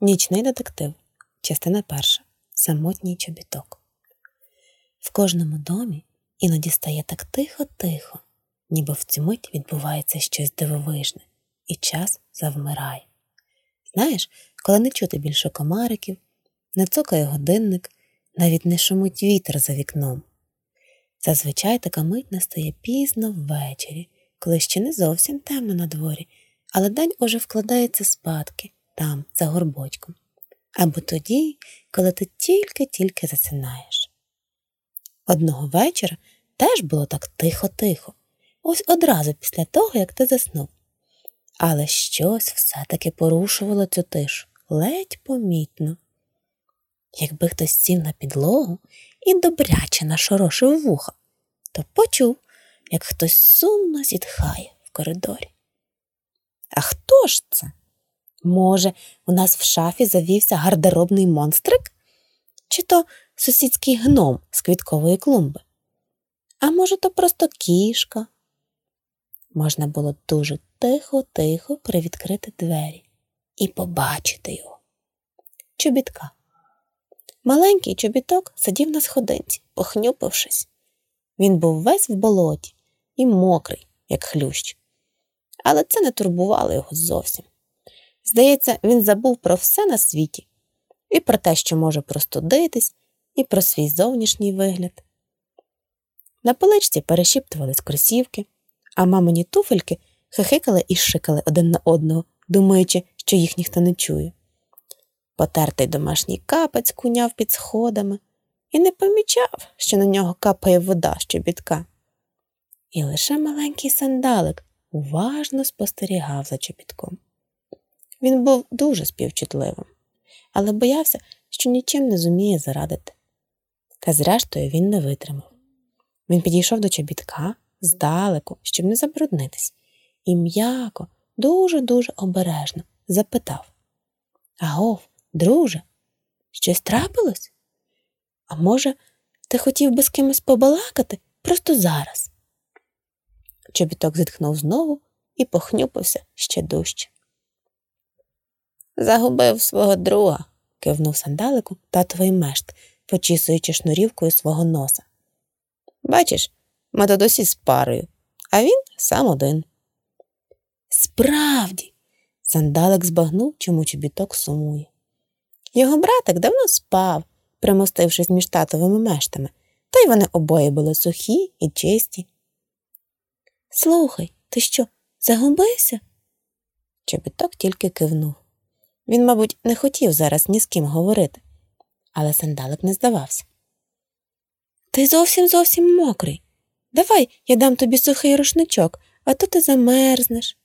Нічний детектив. Частина перша. Самотній чобіток. В кожному домі іноді стає так тихо-тихо, ніби в цю мить відбувається щось дивовижне, і час завмирає. Знаєш, коли не чути більше комариків, не цокає годинник, навіть не шумить вітер за вікном. Зазвичай така мить настає пізно ввечері, коли ще не зовсім темно на дворі, але день уже вкладається спадки там, за горбочком, або тоді, коли ти тільки-тільки засинаєш. Одного вечора теж було так тихо-тихо, ось одразу після того, як ти заснув. Але щось все-таки порушувало цю тишу ледь помітно. Якби хтось сів на підлогу і добряче нашорошив вуха, то почув, як хтось сумно зітхає в коридорі. А хто ж це? Може, у нас в шафі завівся гардеробний монстрик? Чи то сусідський гном з квіткової клумби? А може, то просто кішка? Можна було дуже тихо-тихо привідкрити двері і побачити його. Чобітка. Маленький чобіток сидів на сходинці, похнюпившись. Він був весь в болоті і мокрий, як хлющ. Але це не турбувало його зовсім. Здається, він забув про все на світі і про те, що може простудитись, і про свій зовнішній вигляд. На поличці перешіптувались кросівки, а мамині туфельки хихикали і шикали один на одного, думаючи, що їх ніхто не чує. Потертий домашній капець куняв під сходами і не помічав, що на нього капає вода з чобітка. І лише маленький сандалик уважно спостерігав за чобітком. Він був дуже співчутливим, але боявся, що нічим не зуміє зарадити. Та зрештою він не витримав. Він підійшов до чобітка здалеку, щоб не забруднитись, і м'яко, дуже-дуже обережно запитав Агов, друже, щось трапилось? А може, ти хотів би з кимось побалакати просто зараз? Чобіток зітхнув знову і похнюпився ще дужче. Загубив свого друга, кивнув сандалику татовий мешт, почісуючи шнурівкою свого носа. Бачиш, ми тут усі з парою, а він сам один. Справді, сандалик збагнув, чому чобіток сумує. Його братик давно спав, примостившись між татовими мештами, та й вони обоє були сухі і чисті. Слухай, ти що, загубився? Чобіток тільки кивнув. Він, мабуть, не хотів зараз ні з ким говорити, але сандалик не здавався. Ти зовсім зовсім мокрий. Давай я дам тобі сухий рушничок, а то ти замерзнеш.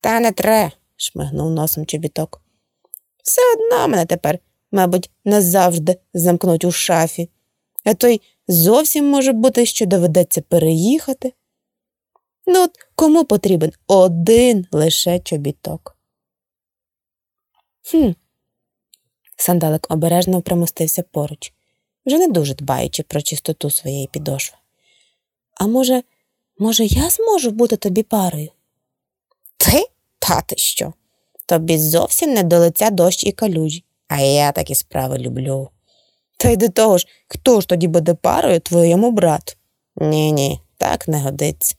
Та не тре, шмигнув носом чобіток. Все одно мене тепер, мабуть, назавжди замкнуть у шафі, а то й зовсім може бути, що доведеться переїхати. Ну, от кому потрібен один лише чобіток? Хм. Сандалик обережно примостився поруч, вже не дуже дбаючи про чистоту своєї підошви. А може, може, я зможу бути тобі парою? Ти? Та ти що? Тобі зовсім не до лиця дощ і калюжі, а я такі справи люблю. Та й до того ж, хто ж тоді буде парою твоєму брату? Ні, ні, так не годиться.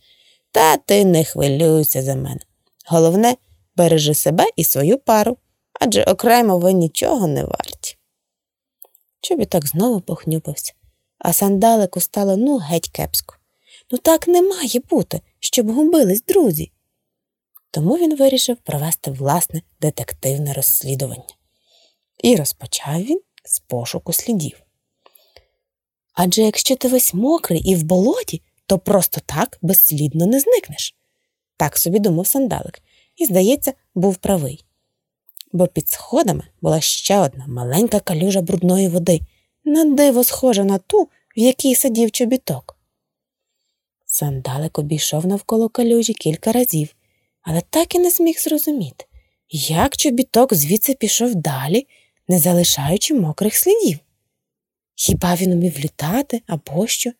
Та ти не хвилюйся за мене. Головне, бережи себе і свою пару, адже окремо ви нічого не варті. Чобіток знову похнюпився, а сандалику стало ну геть кепсько. Ну так не має бути, щоб губились друзі. Тому він вирішив провести власне детективне розслідування. І розпочав він з пошуку слідів. Адже якщо ти весь мокрий і в болоті, то просто так безслідно не зникнеш. Так собі думав сандалик, і, здається, був правий. Бо під сходами була ще одна маленька калюжа брудної води, на диво схожа на ту, в якій сидів чобіток. Сандалик обійшов навколо калюжі кілька разів, але так і не зміг зрозуміти, як чобіток звідси пішов далі, не залишаючи мокрих слідів. Хіба він умів літати або що?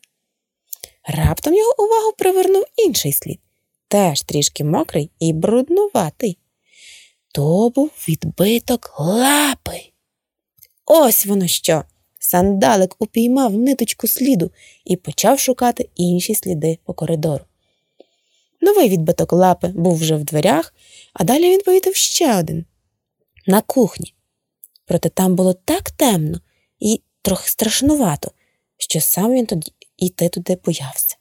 Раптом його увагу привернув інший слід, теж трішки мокрий і бруднуватий. То був відбиток лапи. Ось воно що. Сандалик упіймав ниточку сліду і почав шукати інші сліди по коридору. Новий відбиток лапи був вже в дверях, а далі він повітив ще один на кухні. Проте там було так темно і трохи страшнувато, що сам він тоді йти туди боявся.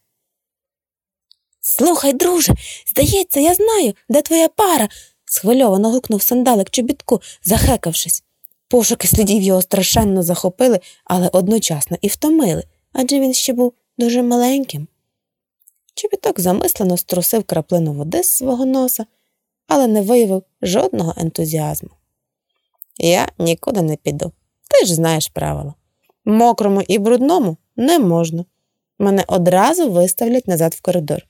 Слухай, друже, здається, я знаю, де твоя пара, схвильовано гукнув сандалик чобітку, захекавшись. Пошуки слідів його страшенно захопили, але одночасно і втомили, адже він ще був дуже маленьким. Чобіток замислено струсив краплину води з свого носа, але не виявив жодного ентузіазму. Я нікуди не піду. Ти ж знаєш правила. Мокрому і брудному не можна. Мене одразу виставлять назад в коридор.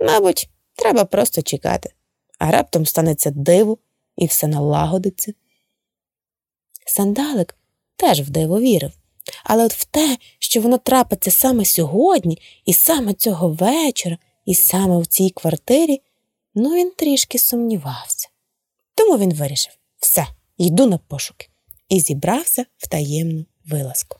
Мабуть, треба просто чекати, а раптом станеться диво і все налагодиться. Сандалик теж в диво вірив, але от в те, що воно трапиться саме сьогодні, і саме цього вечора, і саме в цій квартирі, ну він трішки сумнівався. Тому він вирішив все, йду на пошуки, і зібрався в таємну вилазку.